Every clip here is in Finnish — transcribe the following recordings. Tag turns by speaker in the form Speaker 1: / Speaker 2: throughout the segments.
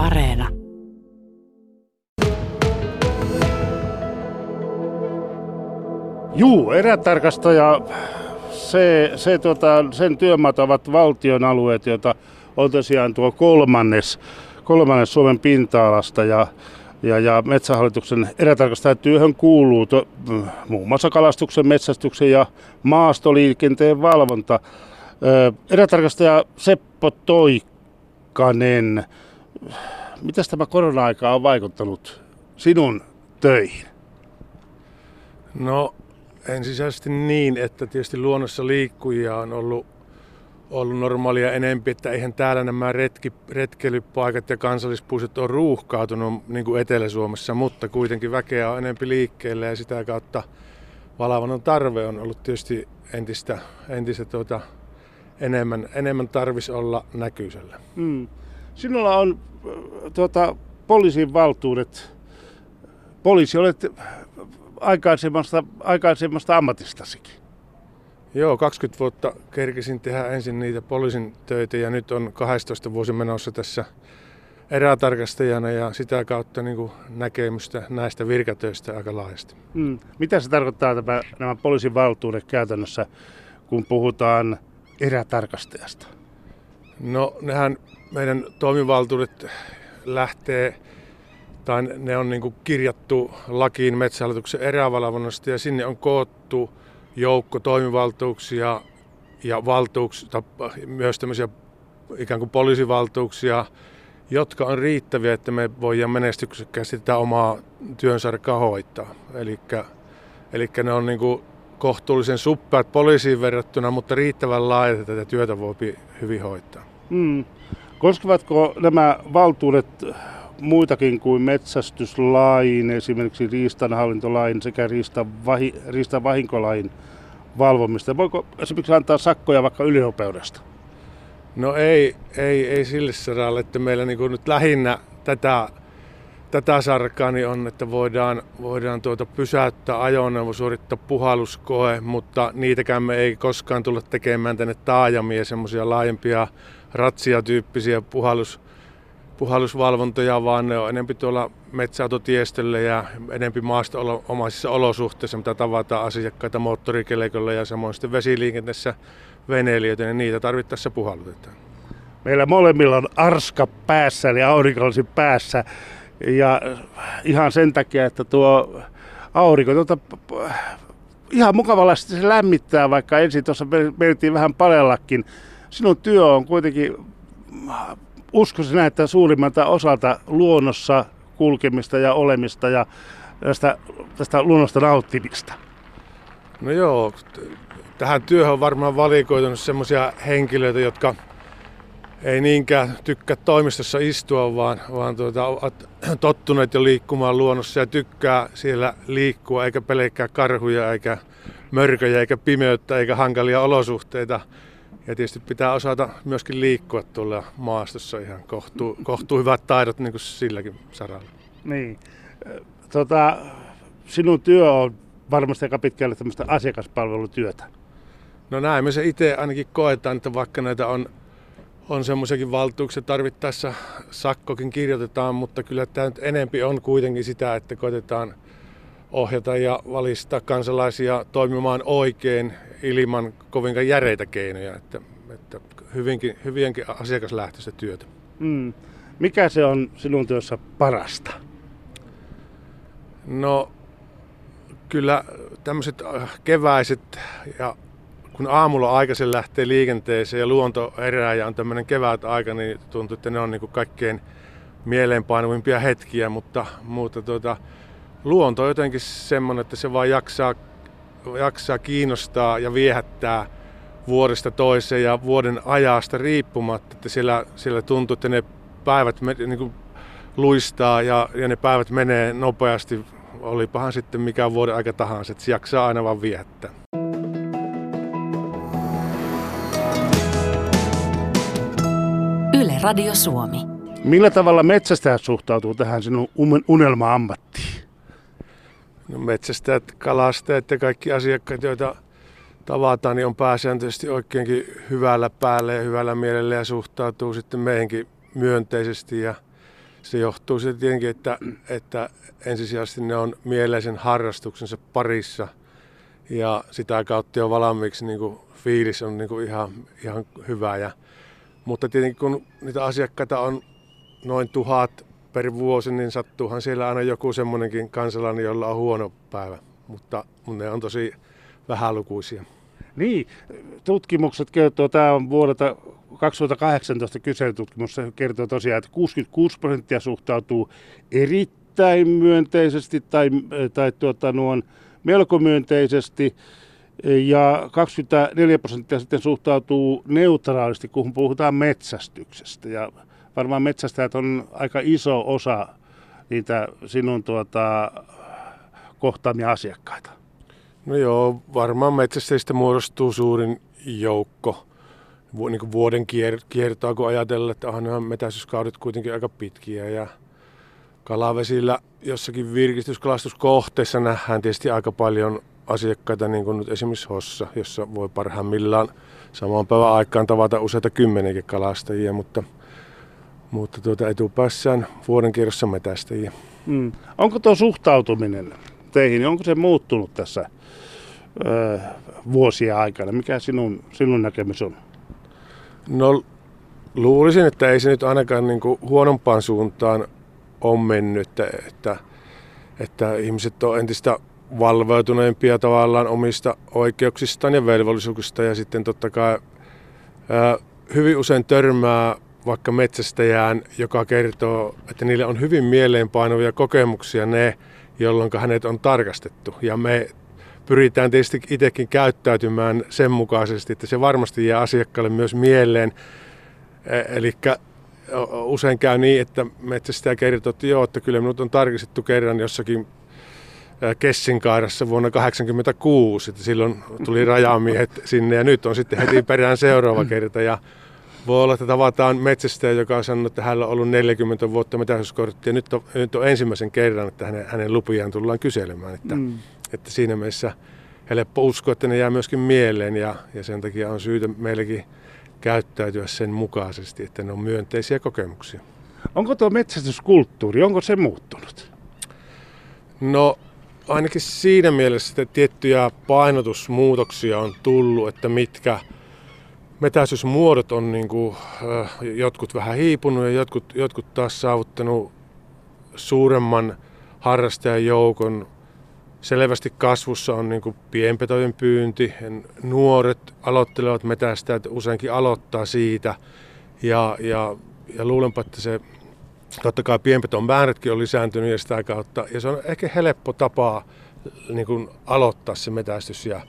Speaker 1: Areena.
Speaker 2: Juu, erätarkastaja, se, se, tota, sen työmaat ovat valtion alueet, joita on tosiaan tuo kolmannes, kolmannes Suomen pinta-alasta ja, ja, ja Metsähallituksen erätarkastajatyöhön kuuluu to, muun muassa kalastuksen, metsästyksen ja maastoliikenteen valvonta. Ö, erätarkastaja Seppo Toikkanen, miten tämä korona-aika on vaikuttanut sinun töihin?
Speaker 3: No ensisijaisesti niin, että tietysti luonnossa liikkujia on ollut, ollut normaalia enempi, että eihän täällä nämä retki, retkeilypaikat ja kansallispuistot ole ruuhkautunut niin kuin Etelä-Suomessa, mutta kuitenkin väkeä on enempi liikkeelle ja sitä kautta valvonnan tarve on ollut tietysti entistä, entistä tuota, enemmän, enemmän tarvis olla näkyisellä.
Speaker 2: Mm. Sinulla on tuota, poliisin valtuudet. Poliisi olet aikaisemmasta, aikaisemmasta ammatistasikin.
Speaker 3: Joo, 20 vuotta kerkesin tehdä ensin niitä poliisin töitä ja nyt on 12 vuosi menossa tässä erätarkastajana ja sitä kautta niin kuin näkemystä näistä virkatöistä aika laajasti.
Speaker 2: Mm. Mitä se tarkoittaa tämä, nämä poliisin valtuudet käytännössä, kun puhutaan erätarkastajasta?
Speaker 3: No nehän meidän toimivaltuudet lähtee tai ne on niin kirjattu lakiin metsähallituksen erävalvonnasta ja sinne on koottu joukko toimivaltuuksia ja valtuuksia, myös tämmöisiä ikään kuin poliisivaltuuksia, jotka on riittäviä, että me voidaan menestyksekkäästi tätä omaa työnsarkaa hoitaa. Eli ne on niin kohtuullisen suppeat poliisiin verrattuna, mutta riittävän laajat, että tätä työtä voi hyvin hoitaa.
Speaker 2: Mm. Koskevatko nämä valtuudet muitakin kuin metsästyslain, esimerkiksi riistanhallintolain sekä riistavahinkolain valvomista? Voiko esimerkiksi antaa sakkoja vaikka ylinopeudesta?
Speaker 3: No ei, ei, ei sille saralle, että meillä niin nyt lähinnä tätä, tätä sarkaa niin on, että voidaan, voidaan tuota pysäyttää ajoneuvo, suorittaa puhalluskoe, mutta niitäkään me ei koskaan tulla tekemään tänne taajamia, semmoisia laajempia ratsiatyyppisiä puhallus, puhallusvalvontoja, vaan ne on enempi tuolla metsäautotiestöllä ja enempi maastoomaisissa olosuhteissa, mitä tavataan asiakkaita moottorikelekolla ja samoin sitten vesiliikenteessä veneilijöitä, niin niitä tarvittaessa puhallutetaan.
Speaker 2: Meillä molemmilla on arska päässä, eli aurinkolasi päässä. Ja ihan sen takia, että tuo aurinko tuota, ihan mukavasti se lämmittää, vaikka ensin tuossa mentiin vähän palellakin. Sinun työ on kuitenkin uskoisin näin, että suurimmalta osalta luonnossa kulkemista ja olemista ja tästä, tästä luonnosta nauttimista?
Speaker 3: No joo, tähän työhön on varmaan valikoitunut sellaisia henkilöitä, jotka ei niinkään tykkää toimistossa istua, vaan, vaan tuota, ovat tottuneet jo liikkumaan luonnossa ja tykkää siellä liikkua, eikä pelkkää karhuja, eikä mörköjä, eikä pimeyttä, eikä hankalia olosuhteita. Ja tietysti pitää osata myöskin liikkua tuolla maastossa ihan kohtuu, kohtuu hyvät taidot niin kuin silläkin saralla.
Speaker 2: Niin. Tota, sinun työ on varmasti aika pitkälle tämmöistä asiakaspalvelutyötä.
Speaker 3: No näin me se itse ainakin koetaan, että vaikka näitä on, on semmoisiakin valtuuksia tarvittaessa sakkokin kirjoitetaan, mutta kyllä tämä nyt enempi on kuitenkin sitä, että koitetaan ohjata ja valistaa kansalaisia toimimaan oikein ilman kovinkaan järeitä keinoja, että, että hyvinkin, hyvinkin asiakaslähtöistä työtä.
Speaker 2: Mm. Mikä se on sinun työssä parasta?
Speaker 3: No kyllä tämmöiset äh, keväiset ja kun aamulla aikaisin lähtee liikenteeseen ja luonto herää ja on tämmöinen kevät aika, niin tuntuu, että ne on niin kuin kaikkein mieleenpainuvimpia hetkiä, mutta, mutta tuota, luonto on jotenkin semmoinen, että se vaan jaksaa jaksaa kiinnostaa ja viehättää vuodesta toiseen ja vuoden ajasta riippumatta, että siellä, siellä tuntuu, että ne päivät niin kuin luistaa ja, ja ne päivät menee nopeasti, olipahan sitten mikä vuoden aika tahansa, että se jaksaa aina vaan viehättää.
Speaker 1: Yle Radio Suomi.
Speaker 2: Millä tavalla metsästäjät suhtautuu tähän sinun unelma-ammattiin?
Speaker 3: No metsästäjät, kalastajat ja kaikki asiakkaat, joita tavataan, niin on pääsääntöisesti oikeinkin hyvällä päällä ja hyvällä mielellä ja suhtautuu sitten meihinkin myönteisesti. Ja, se johtuu siitä tietenkin, että, että ensisijaisesti ne on mieleisen harrastuksensa parissa ja sitä kautta jo valmiiksi niin kuin fiilis on niin kuin ihan, ihan hyvä. Ja, mutta tietenkin kun niitä asiakkaita on noin tuhat per vuosi, niin sattuuhan siellä aina joku semmoinenkin kansalainen, jolla on huono päivä. Mutta ne on tosi vähälukuisia.
Speaker 2: Niin, tutkimukset kertoo, tämä on vuodelta 2018 kyselytutkimus, se kertoo tosiaan, että 66 prosenttia suhtautuu erittäin myönteisesti tai, tai tuota, nuon melko myönteisesti ja 24 prosenttia sitten suhtautuu neutraalisti, kun puhutaan metsästyksestä. Ja varmaan metsästäjät on aika iso osa niitä sinun tuota, kohtaamia asiakkaita.
Speaker 3: No joo, varmaan metsästäjistä muodostuu suurin joukko niin vuoden kier- kiertoa, kun ajatellaan, että onhan metästyskaudet kuitenkin aika pitkiä ja kalavesillä jossakin virkistyskalastuskohteessa nähdään tietysti aika paljon asiakkaita, niin kuin nyt esimerkiksi Hossa, jossa voi parhaimmillaan samaan päivän aikaan tavata useita kymmeniäkin kalastajia, mutta, mutta tuota etupäässään vuoden kierrossa metästäjiä.
Speaker 2: Mm. Onko tuo suhtautuminen teihin, onko se muuttunut tässä ö, vuosia aikana? Mikä sinun, sinun näkemys on?
Speaker 3: No luulisin, että ei se nyt ainakaan niin kuin huonompaan suuntaan on mennyt, että, että, että ihmiset on entistä valveutuneempia tavallaan omista oikeuksistaan ja velvollisuuksista ja sitten totta kai ää, hyvin usein törmää vaikka metsästäjään, joka kertoo, että niille on hyvin mieleenpainuvia kokemuksia ne, jolloin hänet on tarkastettu. Ja me pyritään tietysti itsekin käyttäytymään sen mukaisesti, että se varmasti jää asiakkaalle myös mieleen. E, Eli usein käy niin, että metsästäjä kertoo, että joo, että kyllä minut on tarkistettu kerran jossakin Kessinkaarassa vuonna 1986, että silloin tuli rajamiehet sinne ja nyt on sitten heti perään seuraava kerta. Ja voi olla, että tavataan metsästäjä, joka on sanonut, että hänellä on ollut 40 vuotta metsästyskorttia nyt on, nyt on ensimmäisen kerran, että hänen, hänen lupiaan tullaan kyselemään. Että, mm. että siinä mielessä helppo uskoa, että ne jää myöskin mieleen ja, ja sen takia on syytä meillekin käyttäytyä sen mukaisesti, että ne on myönteisiä kokemuksia.
Speaker 2: Onko tuo metsästyskulttuuri, onko se muuttunut?
Speaker 3: No ainakin siinä mielessä, että tiettyjä painotusmuutoksia on tullut, että mitkä metästysmuodot on niin kuin, jotkut vähän hiipunut ja jotkut, jotkut taas saavuttanut suuremman harrastajan joukon. Selvästi kasvussa on niin kuin pienpetojen pyynti. Nuoret aloittelevat metästäjät useinkin aloittaa siitä. Ja, ja, ja luulenpa, että se totta kai pienpeton määrätkin on lisääntynyt ja sitä kautta. Ja se on ehkä helppo tapa niin kuin aloittaa se metästys ja,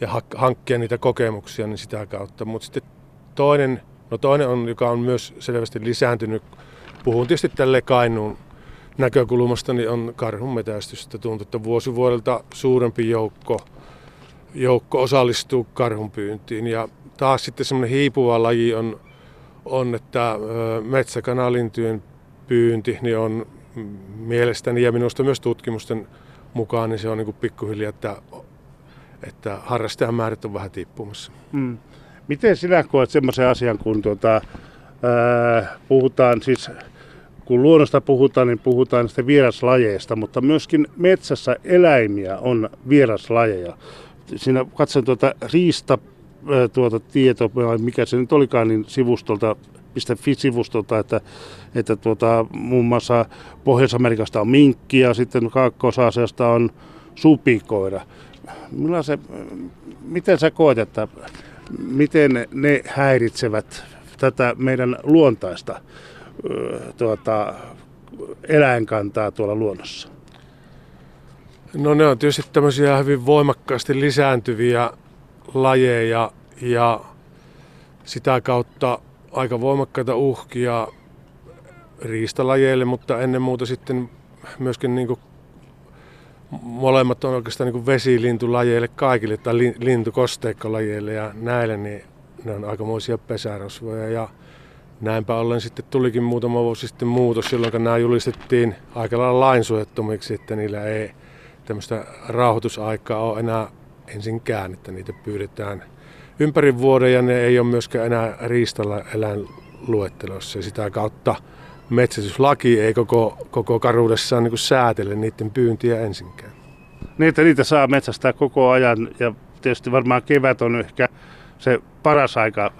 Speaker 3: ja hankkia niitä kokemuksia niin sitä kautta. Mutta sitten toinen, no toinen on, joka on myös selvästi lisääntynyt, puhun tietysti tälle Kainuun näkökulmasta, niin on karhun metästystä. Tuntuu, että vuosi vuodelta suurempi joukko, joukko osallistuu karhun pyyntiin. Ja taas sitten semmoinen hiipuva laji on, on että metsäkanalintyjen pyynti niin on mielestäni ja minusta myös tutkimusten mukaan, niin se on niin pikkuhiljaa, että, että harrastajan määrät on vähän tippumassa. Mm.
Speaker 2: Miten sinä koet semmoisen asian, kun tuota, ää, puhutaan siis, kun luonnosta puhutaan, niin puhutaan sitten vieraslajeista, mutta myöskin metsässä eläimiä on vieraslajeja. Siinä katson tuota riista tuota tieto, mikä se nyt olikaan, niin sivustolta fi-sivustolta, että, että tuota, muun muassa Pohjois-Amerikasta on minkki ja sitten kaakkois on supikoira. Se, miten sä koet, että miten ne häiritsevät tätä meidän luontaista tuota, eläinkantaa tuolla luonnossa?
Speaker 3: No ne on tietysti tämmöisiä hyvin voimakkaasti lisääntyviä lajeja ja sitä kautta aika voimakkaita uhkia riistalajeille, mutta ennen muuta sitten myöskin niin molemmat on oikeastaan niin vesilintulajeille kaikille tai lintukosteikkolajeille ja näille, niin ne on aikamoisia pesärosvoja. Ja näinpä ollen sitten tulikin muutama vuosi sitten muutos, jolloin nämä julistettiin aika lailla lainsuojattomiksi, että niillä ei tämmöistä rauhoitusaikaa ole enää ensinkään, että niitä pyydetään ympäri vuoden ja ne ei ole myöskään enää riistalla eläin luettelossa ja sitä kautta metsästyslaki ei koko, koko karuudessaan niin säätele niiden pyyntiä ensinkään.
Speaker 2: Että niitä saa metsästää koko ajan ja tietysti varmaan kevät on ehkä se paras aika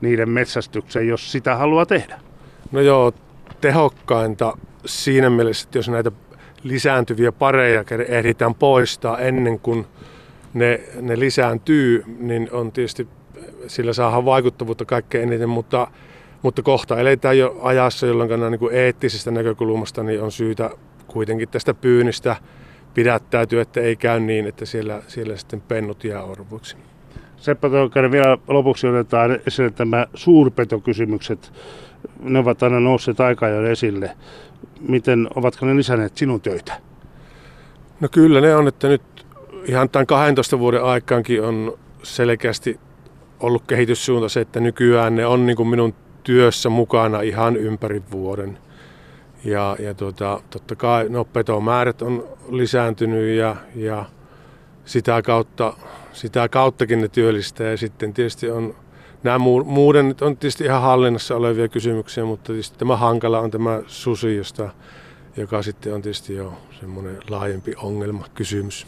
Speaker 2: niiden metsästykseen, jos sitä haluaa tehdä.
Speaker 3: No joo, tehokkainta siinä mielessä, että jos näitä lisääntyviä pareja ehditään poistaa ennen kuin ne, ne lisääntyy, niin on tietysti sillä saadaan vaikuttavuutta kaikkein eniten, mutta, mutta kohta eletään jo ajassa, jolloin niin kuin eettisestä näkökulmasta niin on syytä kuitenkin tästä pyynnistä pidättäytyä, että ei käy niin, että siellä, siellä sitten pennut jää orvoiksi.
Speaker 2: Seppo Toukkainen, vielä lopuksi otetaan esille tämä suurpetokysymykset. Ne ovat aina nousseet aika ajoin esille. Miten, ovatko ne lisänneet sinun töitä?
Speaker 3: No kyllä ne on, että nyt ihan tämän 12 vuoden aikaankin on selkeästi ollut kehityssuunta se, että nykyään ne on niin kuin minun työssä mukana ihan ympäri vuoden. Ja, ja tuota, totta kai no, petomäärät on lisääntynyt ja, ja sitä, kautta, sitä kauttakin ne työllistää. Ja sitten tietysti on nämä muuden on tietysti ihan hallinnassa olevia kysymyksiä, mutta tietysti tämä hankala on tämä susi, josta, joka sitten on tietysti jo semmoinen laajempi ongelma, kysymys.